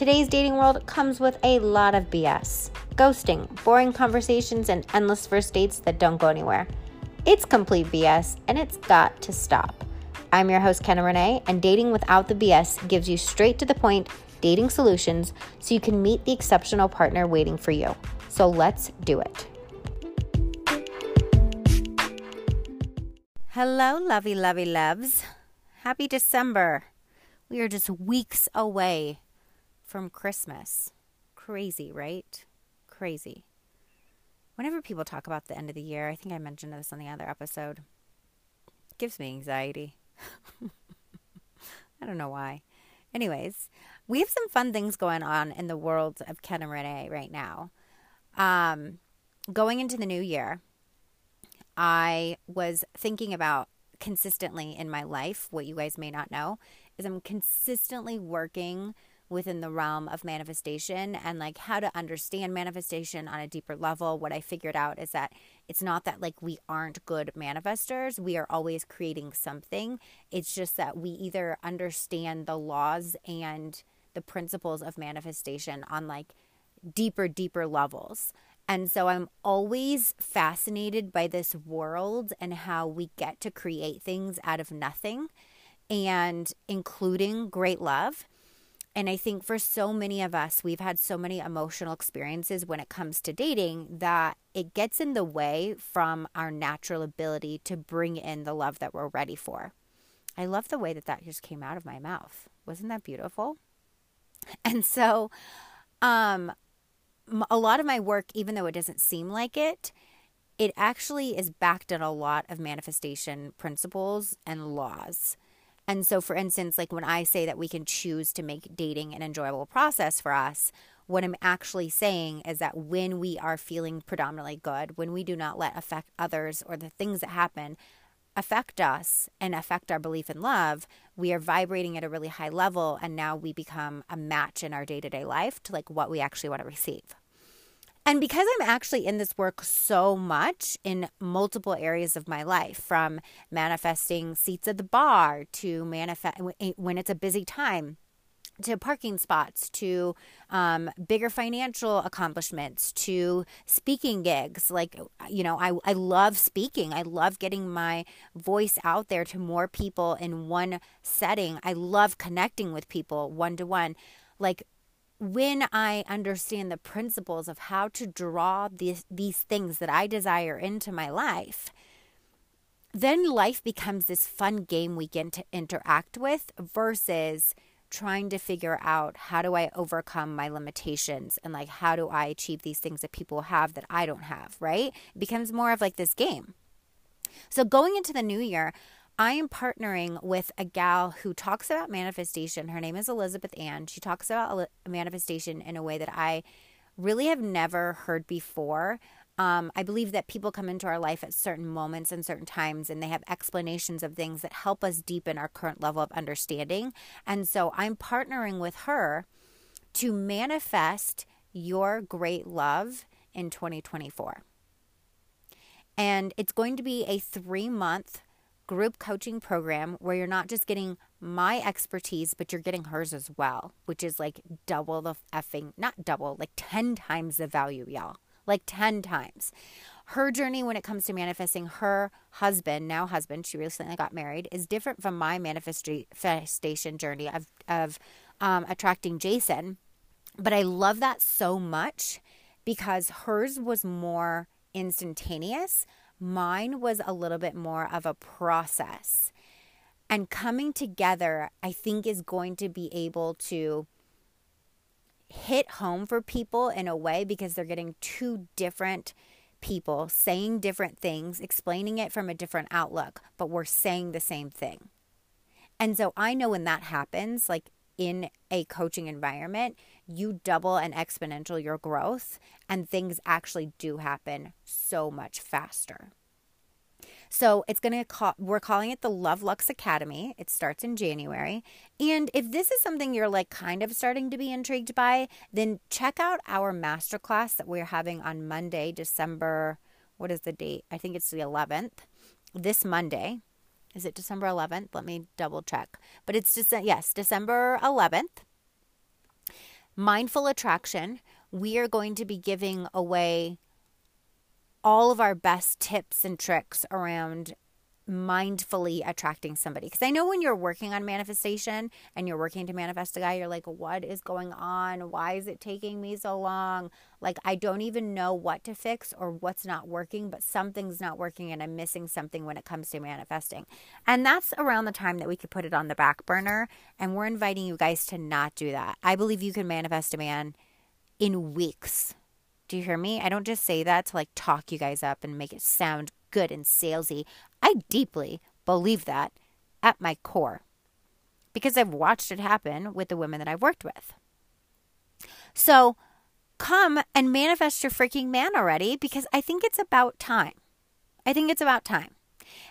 Today's dating world comes with a lot of BS ghosting, boring conversations, and endless first dates that don't go anywhere. It's complete BS and it's got to stop. I'm your host, Kenna Renee, and Dating Without the BS gives you straight to the point dating solutions so you can meet the exceptional partner waiting for you. So let's do it. Hello, lovey, lovey loves. Happy December. We are just weeks away from Christmas. Crazy, right? Crazy. Whenever people talk about the end of the year, I think I mentioned this on the other episode, it gives me anxiety. I don't know why. Anyways, we have some fun things going on in the world of Kenna Renee right now. Um, going into the new year, I was thinking about consistently in my life, what you guys may not know, is I'm consistently working within the realm of manifestation and like how to understand manifestation on a deeper level. What I figured out is that it's not that like we aren't good manifestors, we are always creating something. It's just that we either understand the laws and the principles of manifestation on like deeper, deeper levels. And so I'm always fascinated by this world and how we get to create things out of nothing and including great love. And I think for so many of us, we've had so many emotional experiences when it comes to dating that it gets in the way from our natural ability to bring in the love that we're ready for. I love the way that that just came out of my mouth. Wasn't that beautiful? And so, um, a lot of my work, even though it doesn't seem like it, it actually is backed in a lot of manifestation principles and laws. And so, for instance, like when I say that we can choose to make dating an enjoyable process for us, what I'm actually saying is that when we are feeling predominantly good, when we do not let affect others or the things that happen affect us and affect our belief in love, we are vibrating at a really high level. And now we become a match in our day to day life to like what we actually want to receive. And because I'm actually in this work so much in multiple areas of my life, from manifesting seats at the bar to manifest when it's a busy time, to parking spots, to um, bigger financial accomplishments, to speaking gigs. Like, you know, I, I love speaking. I love getting my voice out there to more people in one setting. I love connecting with people one to one. Like, when I understand the principles of how to draw these, these things that I desire into my life, then life becomes this fun game we get to interact with versus trying to figure out how do I overcome my limitations and like how do I achieve these things that people have that I don't have, right? It becomes more of like this game. So going into the new year, I am partnering with a gal who talks about manifestation. Her name is Elizabeth Anne. She talks about manifestation in a way that I really have never heard before. Um, I believe that people come into our life at certain moments and certain times, and they have explanations of things that help us deepen our current level of understanding. And so I'm partnering with her to manifest your great love in 2024. And it's going to be a three month group coaching program where you're not just getting my expertise, but you're getting hers as well, which is like double the effing, not double, like 10 times the value, y'all. Like 10 times. Her journey when it comes to manifesting her husband, now husband, she recently got married, is different from my manifestation journey of, of um, attracting Jason. But I love that so much because hers was more instantaneous Mine was a little bit more of a process. And coming together, I think, is going to be able to hit home for people in a way because they're getting two different people saying different things, explaining it from a different outlook, but we're saying the same thing. And so I know when that happens, like in a coaching environment, you double and exponential your growth, and things actually do happen so much faster. So it's going to call, we're calling it the Love Lux Academy. It starts in January. And if this is something you're like kind of starting to be intrigued by, then check out our masterclass that we're having on Monday, December, what is the date? I think it's the 11th, this Monday. Is it December 11th? Let me double check. But it's just, yes, December 11th Mindful Attraction, we are going to be giving away all of our best tips and tricks around mindfully attracting somebody. Because I know when you're working on manifestation and you're working to manifest a guy, you're like, what is going on? Why is it taking me so long? Like, I don't even know what to fix or what's not working, but something's not working and I'm missing something when it comes to manifesting. And that's around the time that we could put it on the back burner. And we're inviting you guys to not do that. I believe you can manifest a man in weeks. Do you hear me? I don't just say that to like talk you guys up and make it sound good and salesy. I deeply believe that at my core because I've watched it happen with the women that I've worked with. So come and manifest your freaking man already because I think it's about time. I think it's about time.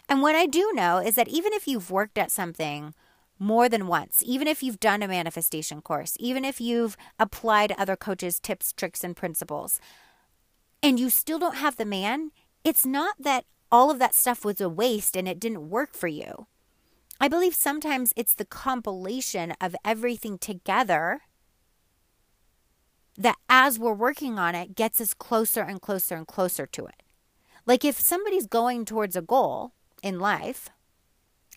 And what I do know is that even if you've worked at something more than once, even if you've done a manifestation course, even if you've applied other coaches' tips, tricks, and principles, and you still don't have the man, it's not that all of that stuff was a waste and it didn't work for you. I believe sometimes it's the compilation of everything together that as we're working on it gets us closer and closer and closer to it. Like if somebody's going towards a goal in life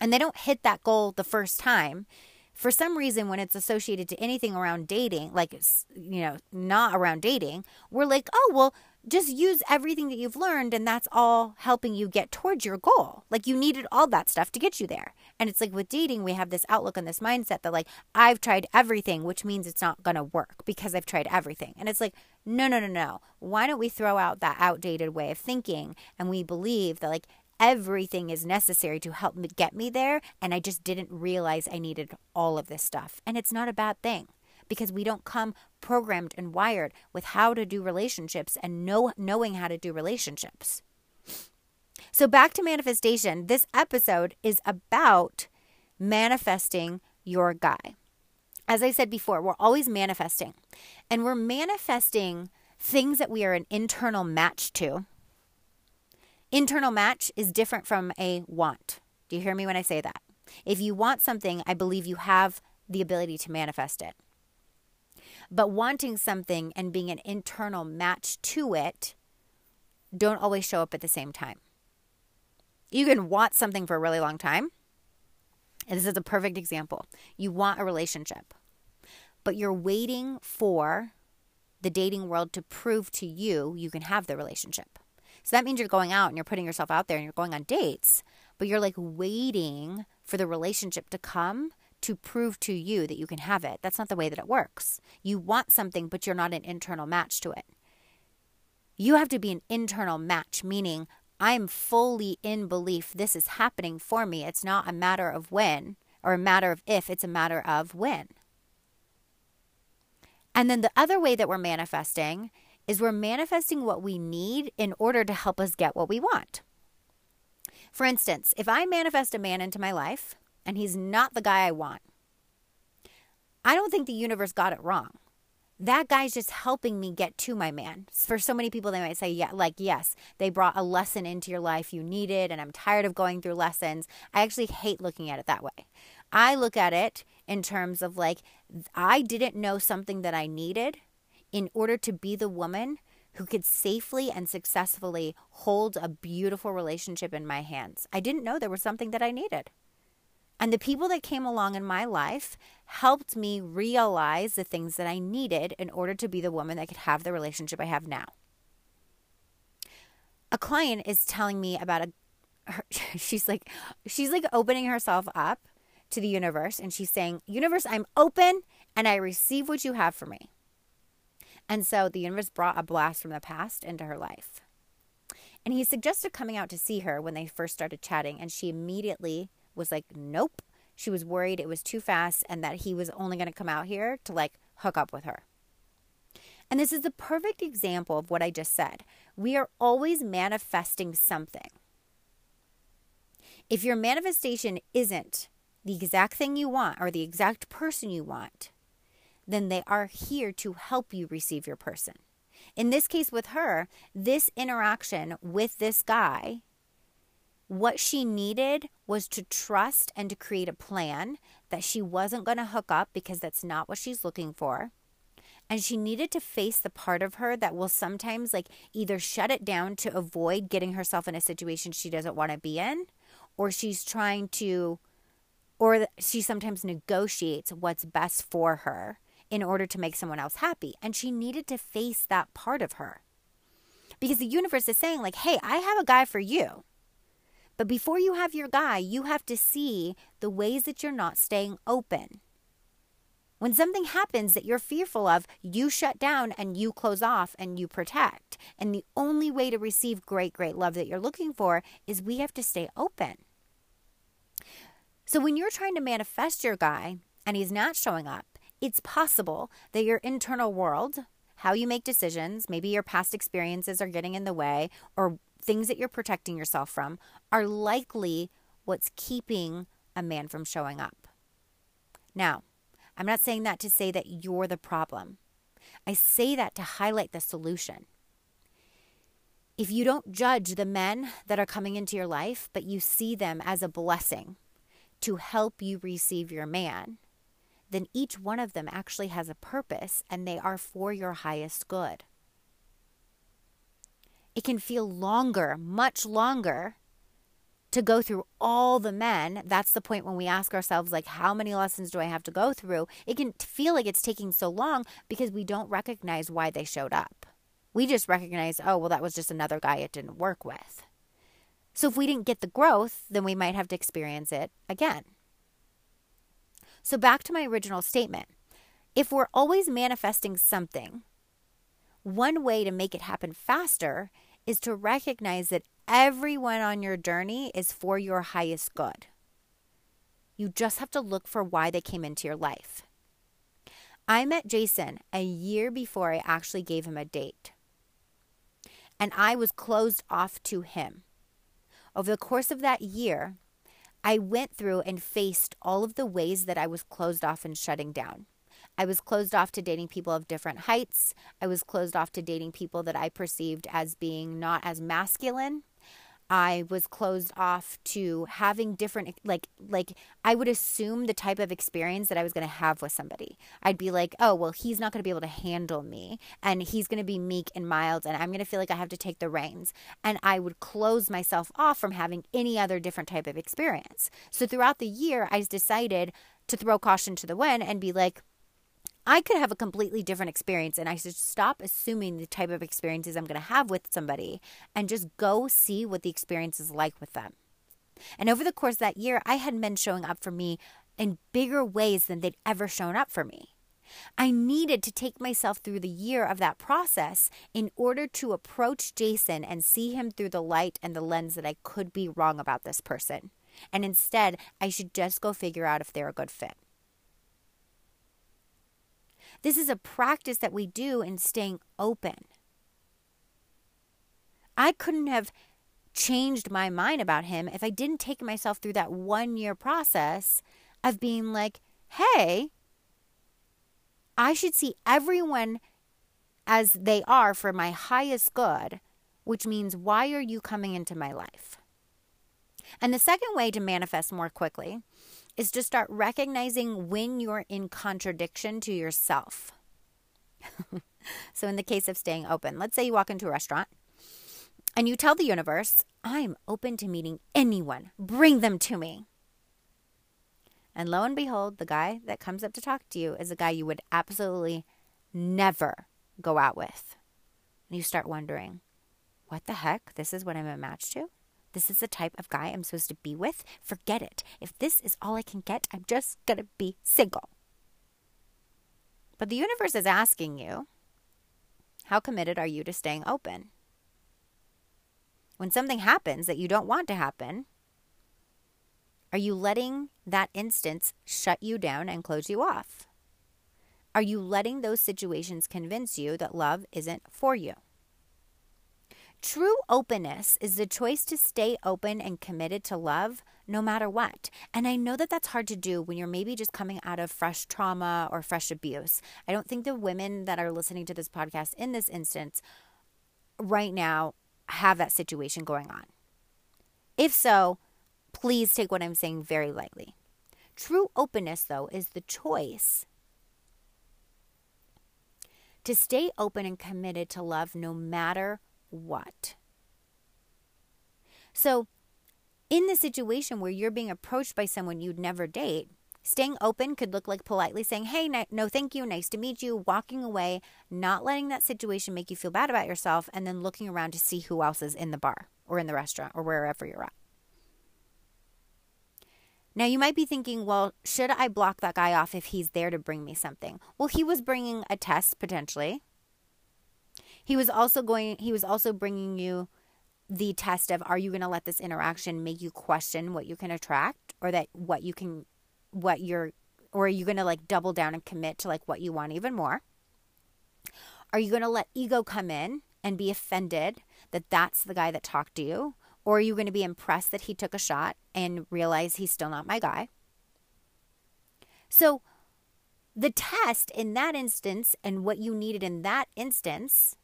and they don't hit that goal the first time, for some reason when it's associated to anything around dating, like you know, not around dating, we're like, "Oh, well, just use everything that you've learned and that's all helping you get towards your goal. Like you needed all that stuff to get you there. And it's like with dating, we have this outlook and this mindset that like I've tried everything, which means it's not going to work because I've tried everything. And it's like, no, no, no, no. Why don't we throw out that outdated way of thinking and we believe that like everything is necessary to help me get me there and I just didn't realize I needed all of this stuff. And it's not a bad thing because we don't come programmed and wired with how to do relationships and know knowing how to do relationships. So back to manifestation, this episode is about manifesting your guy. As I said before, we're always manifesting. And we're manifesting things that we are an internal match to. Internal match is different from a want. Do you hear me when I say that? If you want something, I believe you have the ability to manifest it. But wanting something and being an internal match to it don't always show up at the same time. You can want something for a really long time. And this is a perfect example. You want a relationship, but you're waiting for the dating world to prove to you you can have the relationship. So that means you're going out and you're putting yourself out there and you're going on dates, but you're like waiting for the relationship to come to prove to you that you can have it. That's not the way that it works. You want something, but you're not an internal match to it. You have to be an internal match, meaning I'm fully in belief this is happening for me. It's not a matter of when or a matter of if, it's a matter of when. And then the other way that we're manifesting is we're manifesting what we need in order to help us get what we want. For instance, if I manifest a man into my life and he's not the guy I want. I don't think the universe got it wrong. That guy's just helping me get to my man. For so many people, they might say, yeah, like, yes, they brought a lesson into your life you needed, and I'm tired of going through lessons. I actually hate looking at it that way. I look at it in terms of like, I didn't know something that I needed in order to be the woman who could safely and successfully hold a beautiful relationship in my hands. I didn't know there was something that I needed. And the people that came along in my life helped me realize the things that I needed in order to be the woman that could have the relationship I have now. A client is telling me about a she's like she's like opening herself up to the universe and she's saying, "Universe, I'm open and I receive what you have for me." And so the universe brought a blast from the past into her life. And he suggested coming out to see her when they first started chatting and she immediately was like, nope. She was worried it was too fast and that he was only going to come out here to like hook up with her. And this is the perfect example of what I just said. We are always manifesting something. If your manifestation isn't the exact thing you want or the exact person you want, then they are here to help you receive your person. In this case with her, this interaction with this guy what she needed was to trust and to create a plan that she wasn't going to hook up because that's not what she's looking for. and she needed to face the part of her that will sometimes like either shut it down to avoid getting herself in a situation she doesn't want to be in or she's trying to or she sometimes negotiates what's best for her in order to make someone else happy. And she needed to face that part of her. Because the universe is saying like hey i have a guy for you but before you have your guy you have to see the ways that you're not staying open when something happens that you're fearful of, you shut down and you close off and you protect. And the only way to receive great, great love that you're looking for is we have to stay open. So when you're trying to manifest your guy and he's not showing up, it's possible that your internal world, how you make decisions, maybe your past experiences are getting in the way, or things that you're protecting yourself from, are likely what's keeping a man from showing up. Now, I'm not saying that to say that you're the problem. I say that to highlight the solution. If you don't judge the men that are coming into your life, but you see them as a blessing to help you receive your man, then each one of them actually has a purpose and they are for your highest good. It can feel longer, much longer, to go through all the men, that's the point when we ask ourselves, like, how many lessons do I have to go through? It can feel like it's taking so long because we don't recognize why they showed up. We just recognize, oh, well, that was just another guy it didn't work with. So if we didn't get the growth, then we might have to experience it again. So back to my original statement. If we're always manifesting something, one way to make it happen faster is to recognize that everyone on your journey is for your highest good. You just have to look for why they came into your life. I met Jason a year before I actually gave him a date. And I was closed off to him. Over the course of that year, I went through and faced all of the ways that I was closed off and shutting down. I was closed off to dating people of different heights. I was closed off to dating people that I perceived as being not as masculine. I was closed off to having different like like I would assume the type of experience that I was going to have with somebody. I'd be like, "Oh, well, he's not going to be able to handle me and he's going to be meek and mild and I'm going to feel like I have to take the reins." And I would close myself off from having any other different type of experience. So throughout the year, I decided to throw caution to the wind and be like, I could have a completely different experience and I should stop assuming the type of experiences I'm going to have with somebody and just go see what the experience is like with them. And over the course of that year, I had men showing up for me in bigger ways than they'd ever shown up for me. I needed to take myself through the year of that process in order to approach Jason and see him through the light and the lens that I could be wrong about this person. And instead, I should just go figure out if they're a good fit. This is a practice that we do in staying open. I couldn't have changed my mind about him if I didn't take myself through that one year process of being like, hey, I should see everyone as they are for my highest good, which means, why are you coming into my life? And the second way to manifest more quickly is to start recognizing when you're in contradiction to yourself. so, in the case of staying open, let's say you walk into a restaurant and you tell the universe, I'm open to meeting anyone, bring them to me. And lo and behold, the guy that comes up to talk to you is a guy you would absolutely never go out with. And you start wondering, what the heck? This is what I'm a match to? This is the type of guy I'm supposed to be with, forget it. If this is all I can get, I'm just going to be single. But the universe is asking you, how committed are you to staying open? When something happens that you don't want to happen, are you letting that instance shut you down and close you off? Are you letting those situations convince you that love isn't for you? True openness is the choice to stay open and committed to love no matter what. And I know that that's hard to do when you're maybe just coming out of fresh trauma or fresh abuse. I don't think the women that are listening to this podcast in this instance right now have that situation going on. If so, please take what I'm saying very lightly. True openness, though, is the choice to stay open and committed to love no matter what. So, in the situation where you're being approached by someone you'd never date, staying open could look like politely saying, Hey, no, thank you, nice to meet you, walking away, not letting that situation make you feel bad about yourself, and then looking around to see who else is in the bar or in the restaurant or wherever you're at. Now, you might be thinking, well, should I block that guy off if he's there to bring me something? Well, he was bringing a test potentially. He was also going, he was also bringing you the test of are you going to let this interaction make you question what you can attract or that what you can, what you're, or are you going to like double down and commit to like what you want even more? Are you going to let ego come in and be offended that that's the guy that talked to you? Or are you going to be impressed that he took a shot and realize he's still not my guy? So, the test in that instance and what you needed in that instance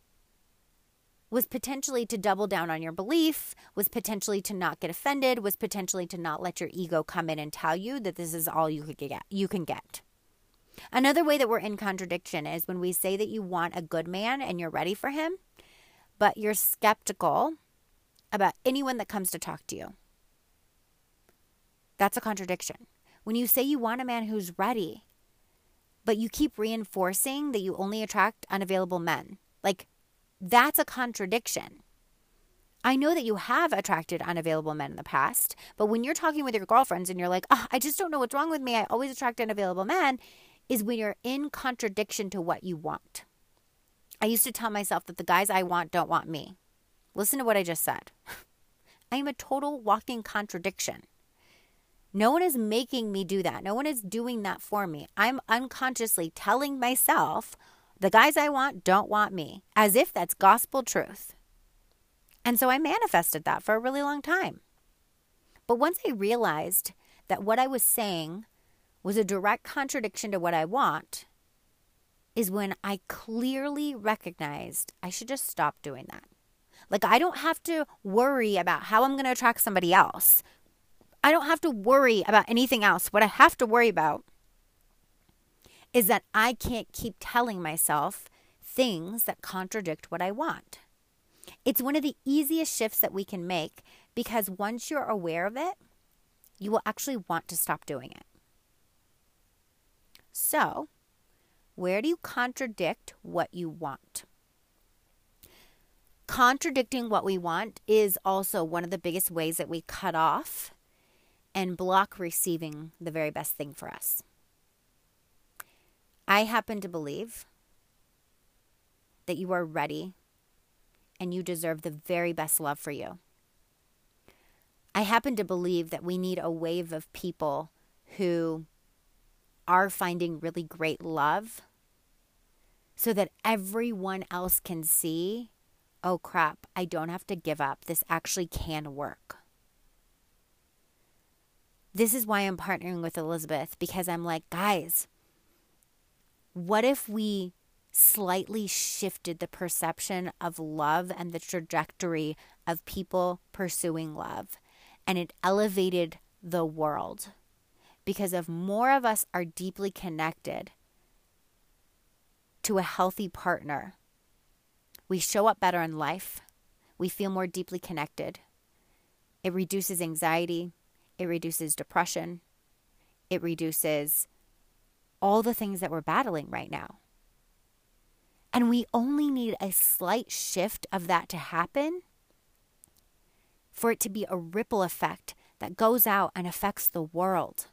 was potentially to double down on your belief, was potentially to not get offended, was potentially to not let your ego come in and tell you that this is all you could get you can get. Another way that we're in contradiction is when we say that you want a good man and you're ready for him, but you're skeptical about anyone that comes to talk to you. That's a contradiction. When you say you want a man who's ready, but you keep reinforcing that you only attract unavailable men, like that's a contradiction. I know that you have attracted unavailable men in the past, but when you're talking with your girlfriends and you're like, oh, I just don't know what's wrong with me, I always attract unavailable men, is when you're in contradiction to what you want. I used to tell myself that the guys I want don't want me. Listen to what I just said. I am a total walking contradiction. No one is making me do that. No one is doing that for me. I'm unconsciously telling myself the guys I want don't want me, as if that's gospel truth. And so I manifested that for a really long time. But once I realized that what I was saying was a direct contradiction to what I want, is when I clearly recognized I should just stop doing that. Like, I don't have to worry about how I'm going to attract somebody else. I don't have to worry about anything else. What I have to worry about is that I can't keep telling myself things that contradict what I want. It's one of the easiest shifts that we can make because once you're aware of it, you will actually want to stop doing it. So, where do you contradict what you want? Contradicting what we want is also one of the biggest ways that we cut off and block receiving the very best thing for us. I happen to believe that you are ready and you deserve the very best love for you. I happen to believe that we need a wave of people who are finding really great love so that everyone else can see oh crap, I don't have to give up. This actually can work. This is why I'm partnering with Elizabeth because I'm like, guys, what if we slightly shifted the perception of love and the trajectory of people pursuing love and it elevated the world? Because if more of us are deeply connected to a healthy partner, we show up better in life. We feel more deeply connected. It reduces anxiety. It reduces depression. It reduces all the things that we're battling right now. And we only need a slight shift of that to happen for it to be a ripple effect that goes out and affects the world.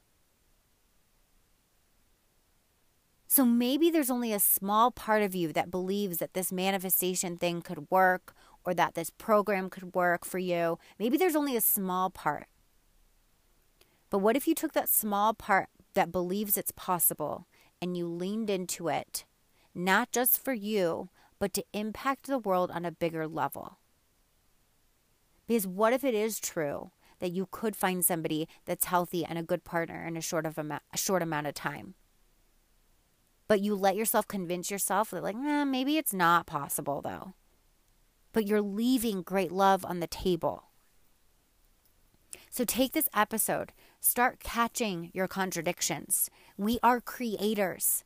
So maybe there's only a small part of you that believes that this manifestation thing could work or that this program could work for you. Maybe there's only a small part. But what if you took that small part that believes it's possible and you leaned into it, not just for you, but to impact the world on a bigger level? Because what if it is true that you could find somebody that's healthy and a good partner in a short of a, a short amount of time? but you let yourself convince yourself that, like, eh, maybe it's not possible though. But you're leaving great love on the table. So take this episode, start catching your contradictions. We are creators.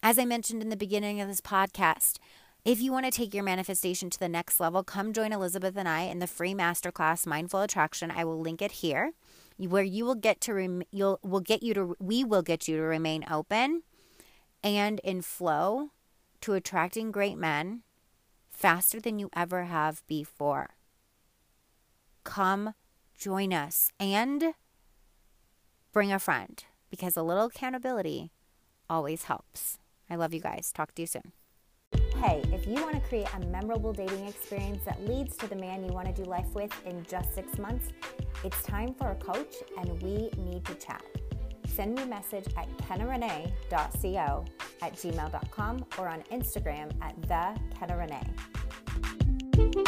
As I mentioned in the beginning of this podcast, if you want to take your manifestation to the next level, come join Elizabeth and I in the free masterclass Mindful Attraction. I will link it here, where you will get to rem- you'll will get you to we will get you to remain open and in flow to attracting great men faster than you ever have before. Come join us and bring a friend because a little accountability always helps. I love you guys. Talk to you soon. Hey, if you want to create a memorable dating experience that leads to the man you want to do life with in just six months, it's time for a coach and we need to chat. Send me a message at kennarenee.co at gmail.com or on Instagram at the Kenna.